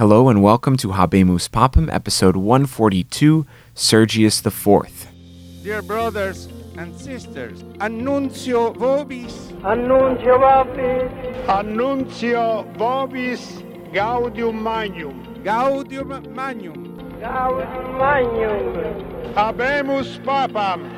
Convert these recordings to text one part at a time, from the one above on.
Hello and welcome to Habemus Papam, episode 142, Sergius IV. Dear brothers and sisters, Annuncio vobis, Annuncio vobis, Annuncio vobis Gaudium Magnum. Gaudium Magnum. Gaudium Magnum. Habemus Papam.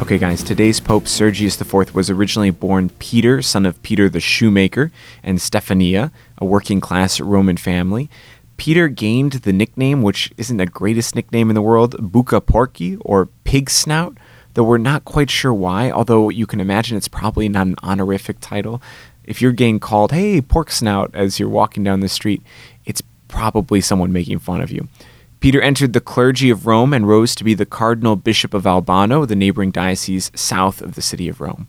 Okay, guys, today's Pope Sergius IV was originally born Peter, son of Peter the shoemaker, and Stephania, a working class Roman family. Peter gained the nickname, which isn't the greatest nickname in the world, Bucca Porci, or Pig Snout, though we're not quite sure why, although you can imagine it's probably not an honorific title. If you're getting called, hey, Pork Snout, as you're walking down the street, it's probably someone making fun of you. Peter entered the clergy of Rome and rose to be the Cardinal Bishop of Albano, the neighboring diocese south of the city of Rome.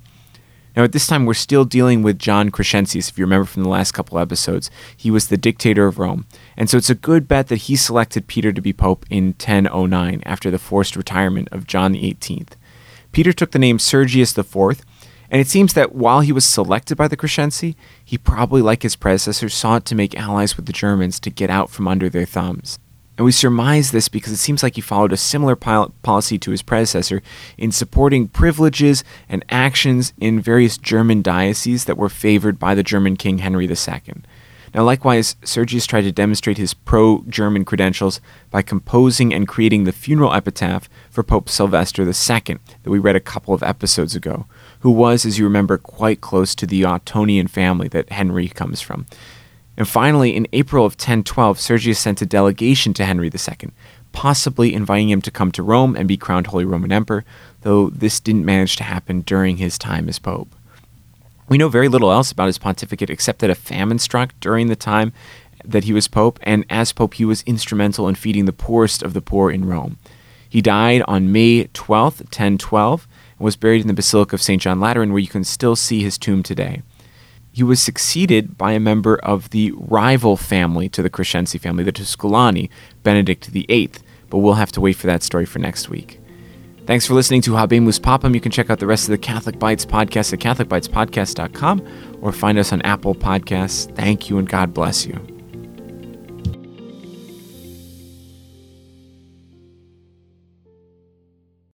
Now, at this time, we're still dealing with John Crescentius. If you remember from the last couple episodes, he was the dictator of Rome. And so it's a good bet that he selected Peter to be pope in 1009 after the forced retirement of John XVIII. Peter took the name Sergius IV, and it seems that while he was selected by the Crescenzi, he probably, like his predecessor, sought to make allies with the Germans to get out from under their thumbs. And we surmise this because it seems like he followed a similar policy to his predecessor in supporting privileges and actions in various German dioceses that were favored by the German King Henry II. Now, likewise, Sergius tried to demonstrate his pro German credentials by composing and creating the funeral epitaph for Pope Sylvester II that we read a couple of episodes ago, who was, as you remember, quite close to the Ottonian family that Henry comes from. And finally, in April of 1012, Sergius sent a delegation to Henry II, possibly inviting him to come to Rome and be crowned Holy Roman Emperor, though this didn't manage to happen during his time as Pope. We know very little else about his pontificate except that a famine struck during the time that he was Pope, and as Pope, he was instrumental in feeding the poorest of the poor in Rome. He died on May 12, 1012, and was buried in the Basilica of St. John Lateran, where you can still see his tomb today. He was succeeded by a member of the rival family to the Crescenzi family, the Tusculani, Benedict VIII, but we'll have to wait for that story for next week. Thanks for listening to Habemus Papam. You can check out the rest of the Catholic Bites podcast at CatholicBitesPodcast.com or find us on Apple Podcasts. Thank you and God bless you.